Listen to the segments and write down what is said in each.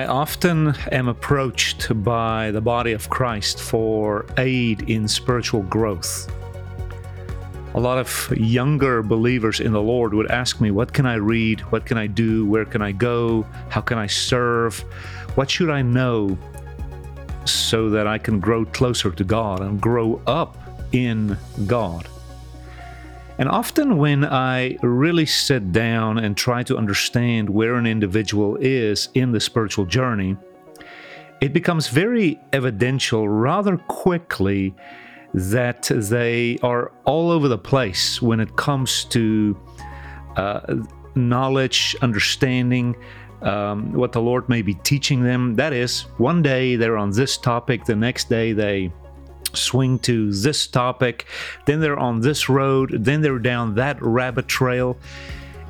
I often am approached by the body of Christ for aid in spiritual growth. A lot of younger believers in the Lord would ask me, What can I read? What can I do? Where can I go? How can I serve? What should I know so that I can grow closer to God and grow up in God? And often, when I really sit down and try to understand where an individual is in the spiritual journey, it becomes very evidential rather quickly that they are all over the place when it comes to uh, knowledge, understanding, um, what the Lord may be teaching them. That is, one day they're on this topic, the next day they swing to this topic, then they're on this road, then they're down that rabbit trail.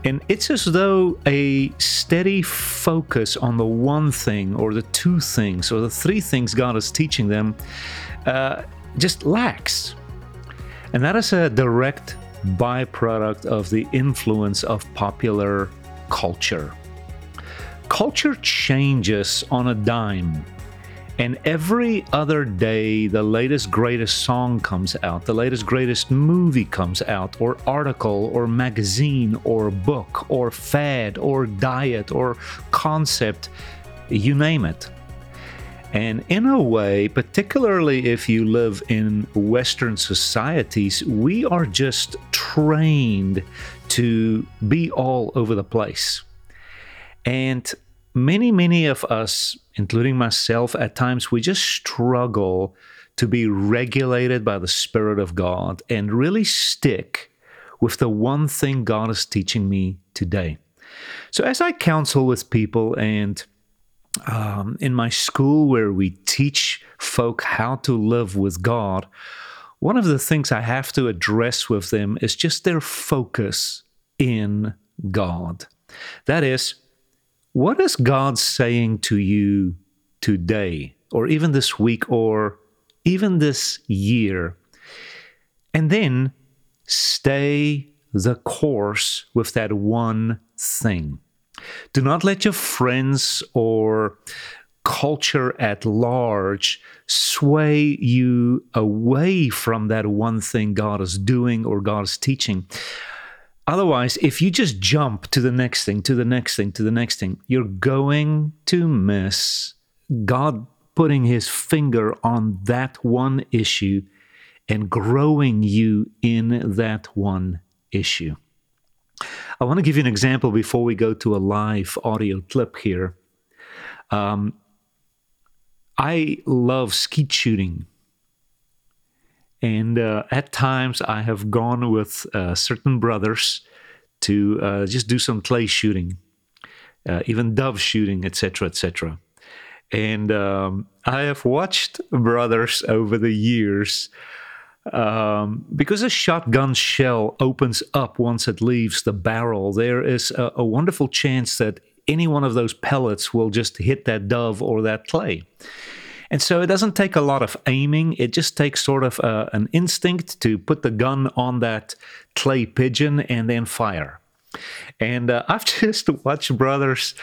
And it's as though a steady focus on the one thing or the two things or the three things God is teaching them uh, just lacks. And that is a direct byproduct of the influence of popular culture. Culture changes on a dime. And every other day, the latest, greatest song comes out, the latest, greatest movie comes out, or article, or magazine, or book, or fad, or diet, or concept, you name it. And in a way, particularly if you live in Western societies, we are just trained to be all over the place. And many, many of us, including myself, at times we just struggle to be regulated by the Spirit of God and really stick with the one thing God is teaching me today. So, as I counsel with people and um, in my school where we teach folk how to live with God, one of the things I have to address with them is just their focus in God. That is, what is God saying to you today, or even this week, or even this year? And then stay the course with that one thing. Do not let your friends or culture at large sway you away from that one thing God is doing or God is teaching. Otherwise, if you just jump to the next thing, to the next thing, to the next thing, you're going to miss God putting his finger on that one issue and growing you in that one issue. I want to give you an example before we go to a live audio clip here. Um, I love skeet shooting. And uh, at times, I have gone with uh, certain brothers to uh, just do some clay shooting, uh, even dove shooting, etc., etc. And um, I have watched brothers over the years um, because a shotgun shell opens up once it leaves the barrel. There is a, a wonderful chance that any one of those pellets will just hit that dove or that clay. And so it doesn't take a lot of aiming. It just takes sort of uh, an instinct to put the gun on that clay pigeon and then fire. And uh, I've just watched brothers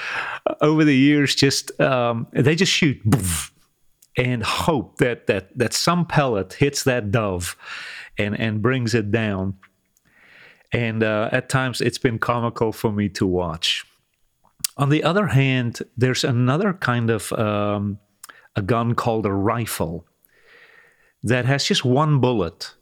uh, over the years just, um, they just shoot and hope that, that, that some pellet hits that dove and, and brings it down. And uh, at times it's been comical for me to watch. On the other hand, there's another kind of um, a gun called a rifle that has just one bullet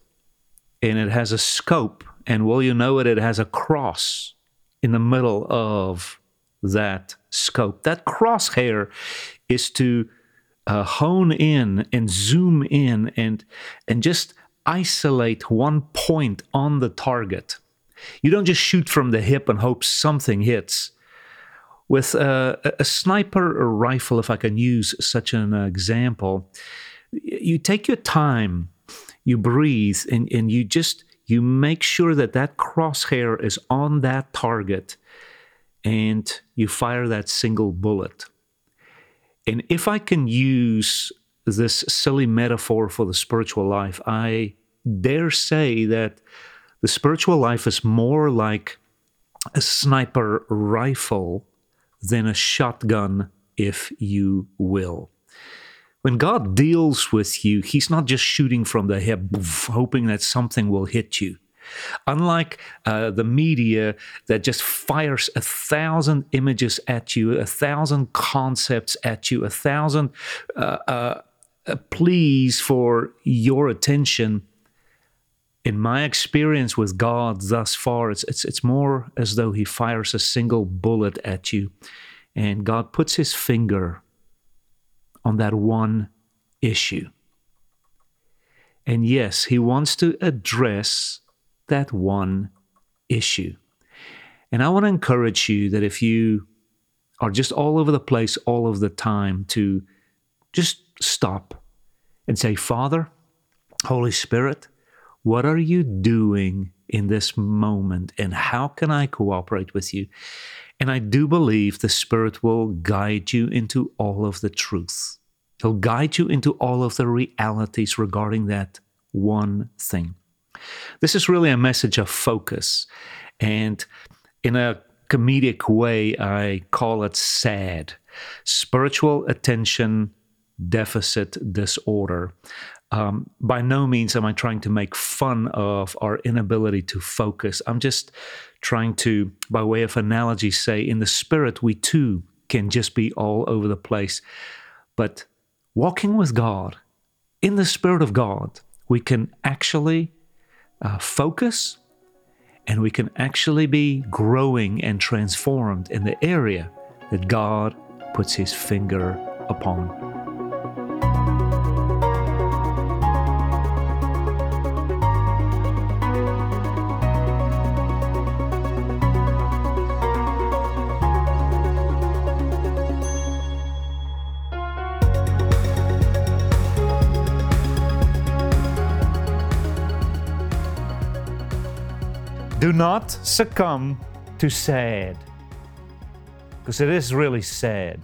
and it has a scope. And will you know it? It has a cross in the middle of that scope. That crosshair is to uh, hone in and zoom in and and just isolate one point on the target. You don't just shoot from the hip and hope something hits. With a sniper rifle, if I can use such an example, you take your time, you breathe, and, and you just you make sure that that crosshair is on that target, and you fire that single bullet. And if I can use this silly metaphor for the spiritual life, I dare say that the spiritual life is more like a sniper rifle than a shotgun, if you will. When God deals with you, He's not just shooting from the hip, hoping that something will hit you. Unlike uh, the media that just fires a thousand images at you, a thousand concepts at you, a thousand uh, uh, uh pleas for your attention, in my experience with God thus far, it's, it's, it's more as though He fires a single bullet at you, and God puts His finger on that one issue. And yes, He wants to address that one issue. And I want to encourage you that if you are just all over the place all of the time, to just stop and say, Father, Holy Spirit, what are you doing in this moment and how can I cooperate with you? And I do believe the Spirit will guide you into all of the truth. He'll guide you into all of the realities regarding that one thing. This is really a message of focus. And in a comedic way, I call it SAD spiritual attention deficit disorder. Um, by no means am I trying to make fun of our inability to focus. I'm just trying to, by way of analogy, say in the spirit, we too can just be all over the place. But walking with God, in the spirit of God, we can actually uh, focus and we can actually be growing and transformed in the area that God puts his finger upon. Not succumb to sad, because it is really sad.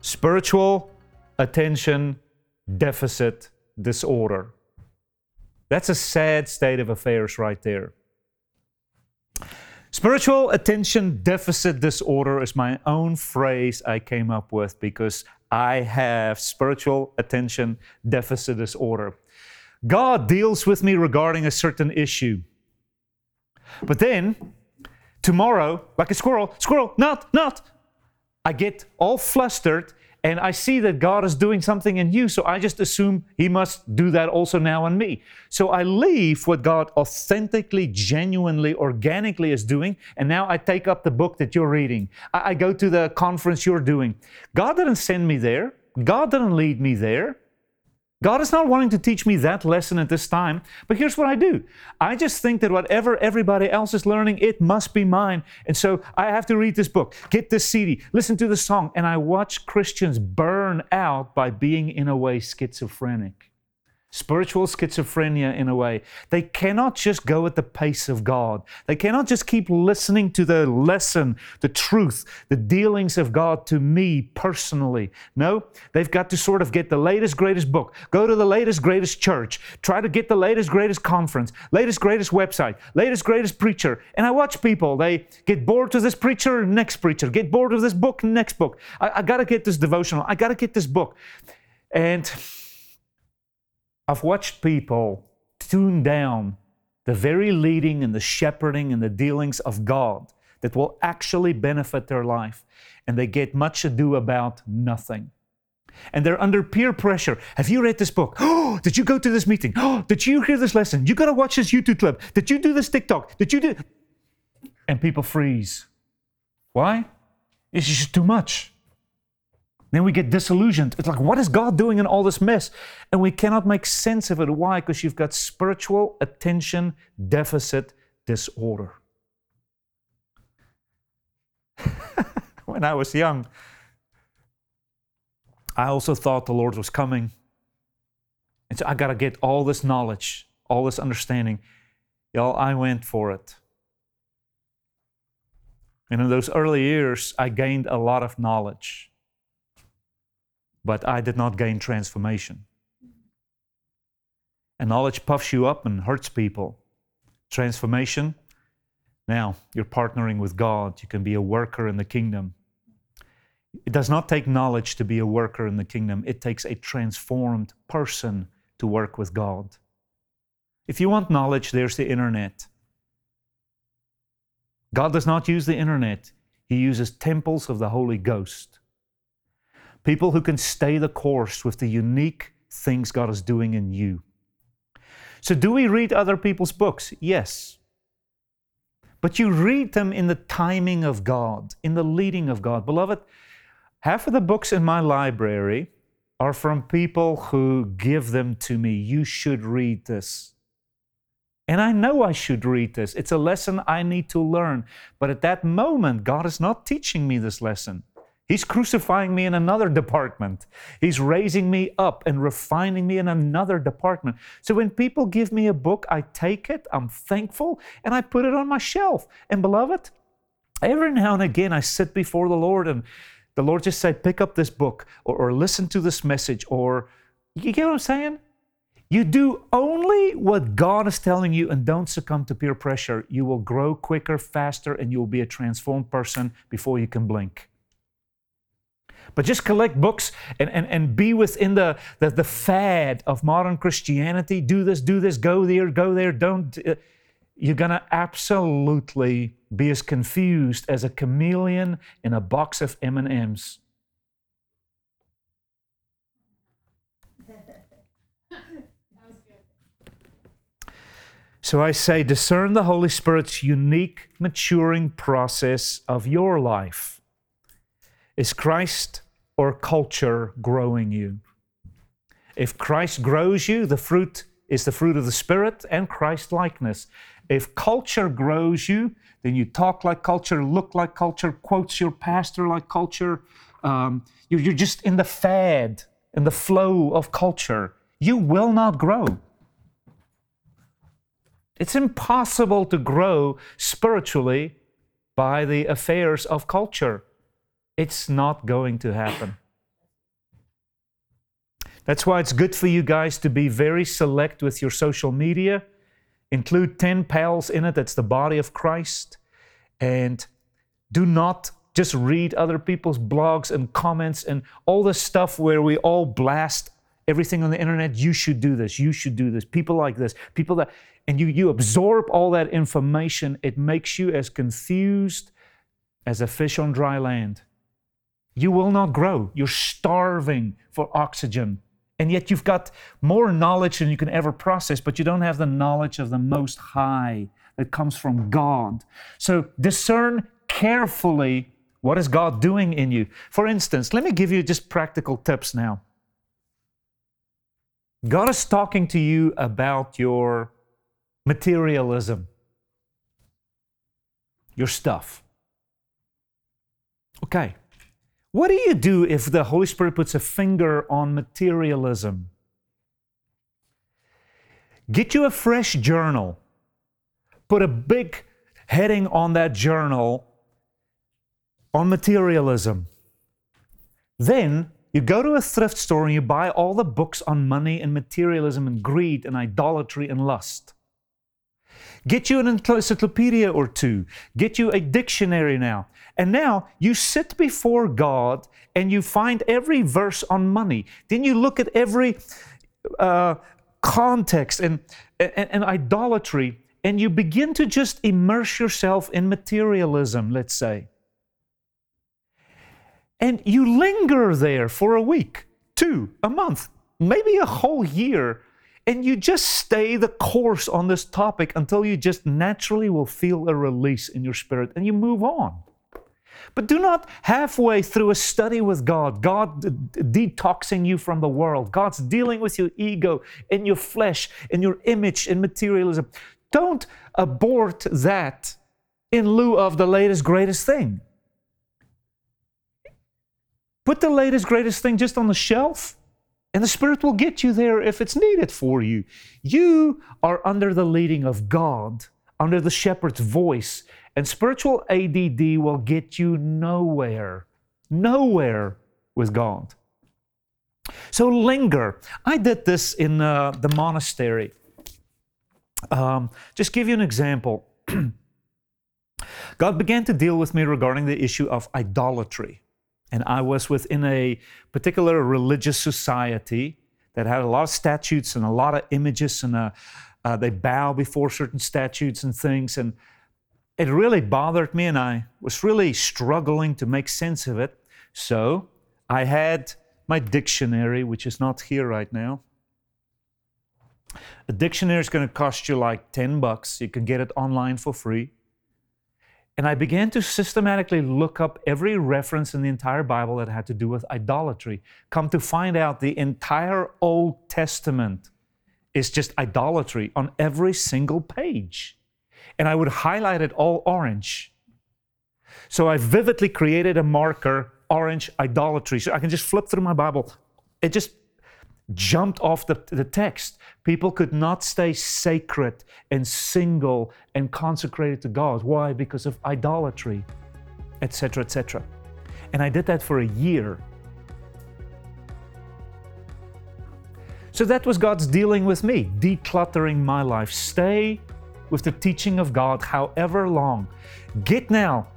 Spiritual attention deficit disorder. That's a sad state of affairs right there. Spiritual attention deficit disorder is my own phrase I came up with because I have spiritual attention deficit disorder. God deals with me regarding a certain issue. But then, tomorrow, like a squirrel, squirrel, not, not, I get all flustered and I see that God is doing something in you, so I just assume He must do that also now in me. So I leave what God authentically, genuinely, organically is doing, and now I take up the book that you're reading. I, I go to the conference you're doing. God didn't send me there, God didn't lead me there. God is not wanting to teach me that lesson at this time, but here's what I do. I just think that whatever everybody else is learning, it must be mine. And so I have to read this book, get this CD, listen to the song, and I watch Christians burn out by being, in a way, schizophrenic spiritual schizophrenia in a way. They cannot just go at the pace of God. They cannot just keep listening to the lesson, the truth, the dealings of God to me personally. No, they've got to sort of get the latest, greatest book, go to the latest, greatest church, try to get the latest, greatest conference, latest, greatest website, latest, greatest preacher. And I watch people, they get bored with this preacher, next preacher, get bored with this book, next book. I, I got to get this devotional, I got to get this book. And I've watched people tune down the very leading and the shepherding and the dealings of God that will actually benefit their life, and they get much ado about nothing. And they're under peer pressure. Have you read this book? Oh, did you go to this meeting? Oh, did you hear this lesson? You got to watch this YouTube clip. Did you do this TikTok? Did you do? And people freeze. Why? It's just too much. Then we get disillusioned. It's like, what is God doing in all this mess? And we cannot make sense of it. Why? Because you've got spiritual attention deficit disorder. when I was young, I also thought the Lord was coming. And so I got to get all this knowledge, all this understanding. Y'all, I went for it. And in those early years, I gained a lot of knowledge, but I did not gain transformation. And knowledge puffs you up and hurts people. Transformation, now you're partnering with God. You can be a worker in the kingdom. It does not take knowledge to be a worker in the kingdom, it takes a transformed person to work with God. If you want knowledge, there's the internet. God does not use the internet, He uses temples of the Holy Ghost. People who can stay the course with the unique things God is doing in you. So, do we read other people's books? Yes. But you read them in the timing of God, in the leading of God. Beloved, half of the books in my library are from people who give them to me. You should read this. And I know I should read this. It's a lesson I need to learn. But at that moment, God is not teaching me this lesson. He's crucifying me in another department. He's raising me up and refining me in another department. So when people give me a book, I take it, I'm thankful, and I put it on my shelf. And beloved, every now and again I sit before the Lord and the Lord just say, pick up this book or, or listen to this message or you get what I'm saying? You do only what God is telling you and don't succumb to peer pressure. You will grow quicker, faster, and you will be a transformed person before you can blink. But just collect books and, and, and be within the, the, the fad of modern Christianity. Do this, do this, go there, go there, don't. Uh, you're going to absolutely be as confused as a chameleon in a box of M&Ms. So I say, discern the Holy Spirit's unique maturing process of your life. Is Christ or culture growing you? If Christ grows you, the fruit is the fruit of the Spirit and Christ likeness. If culture grows you, then you talk like culture, look like culture, quotes your pastor like culture. Um, you're just in the fad, in the flow of culture. You will not grow. It's impossible to grow spiritually by the affairs of culture. It's not going to happen. That's why it's good for you guys to be very select with your social media. Include 10 pals in it, that's the body of Christ. And do not just read other people's blogs and comments and all the stuff where we all blast everything on the internet. You should do this, you should do this. People like this, people that, and you, you absorb all that information, it makes you as confused as a fish on dry land. You will not grow. You're starving for oxygen. And yet you've got more knowledge than you can ever process, but you don't have the knowledge of the Most High that comes from God. So discern carefully what is God doing in you. For instance, let me give you just practical tips now. God is talking to you about your materialism, your stuff. Okay. What do you do if the Holy Spirit puts a finger on materialism? Get you a fresh journal. Put a big heading on that journal on materialism. Then you go to a thrift store and you buy all the books on money and materialism and greed and idolatry and lust. Get you an encyclopedia or two. Get you a dictionary now. And now you sit before God and you find every verse on money. Then you look at every uh, context and, and, and idolatry and you begin to just immerse yourself in materialism, let's say. And you linger there for a week, two, a month, maybe a whole year, and you just stay the course on this topic until you just naturally will feel a release in your spirit and you move on. But do not halfway through a study with God, God detoxing you from the world, God's dealing with your ego and your flesh and your image and materialism. Don't abort that in lieu of the latest, greatest thing. Put the latest, greatest thing just on the shelf, and the Spirit will get you there if it's needed for you. You are under the leading of God, under the shepherd's voice, and spiritual ADD will get you nowhere, nowhere with God. So linger. I did this in uh, the monastery. Um, just give you an example. God began to deal with me regarding the issue of idolatry. And I was within a particular religious society that had a lot of statutes and a lot of images, and uh, uh, they bow before certain statutes and things. And it really bothered me, and I was really struggling to make sense of it. So I had my dictionary, which is not here right now. A dictionary is going to cost you like 10 bucks. You can get it online for free. And I began to systematically look up every reference in the entire Bible that had to do with idolatry. Come to find out, the entire Old Testament is just idolatry on every single page. And I would highlight it all orange. So I vividly created a marker, orange idolatry. So I can just flip through my Bible. It just jumped off the, the text. People could not stay sacred and single and consecrated to God. Why? Because of idolatry, etc., etc. And I did that for a year. So that was God's dealing with me, decluttering my life. Stay with the teaching of God however long. Get now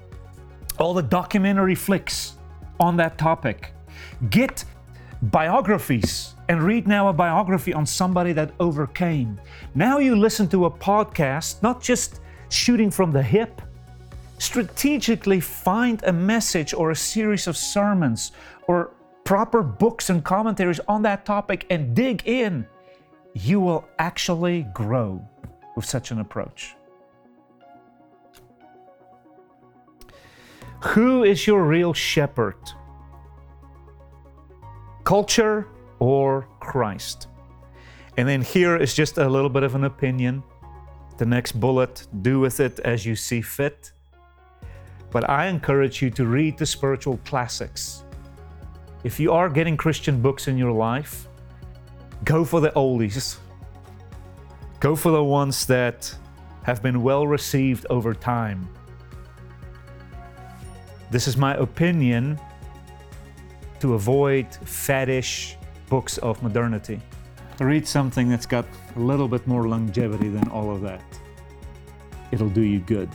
all the documentary flicks on that topic. Get biographies and read now a biography on somebody that overcame. Now you listen to a podcast, not just shooting from the hip. Strategically find a message or a series of sermons or proper books and commentaries on that topic and dig in. You will actually grow with such an approach. Who is your real shepherd? Culture or Christ? And then here is just a little bit of an opinion. The next bullet do with it as you see fit. But I encourage you to read the spiritual classics. If you are getting Christian books in your life, go for the oldies. Go for the ones that have been well received over time. This is my opinion to avoid faddish books of modernity. Read something that's got a little bit more longevity than all of that. It'll do you good.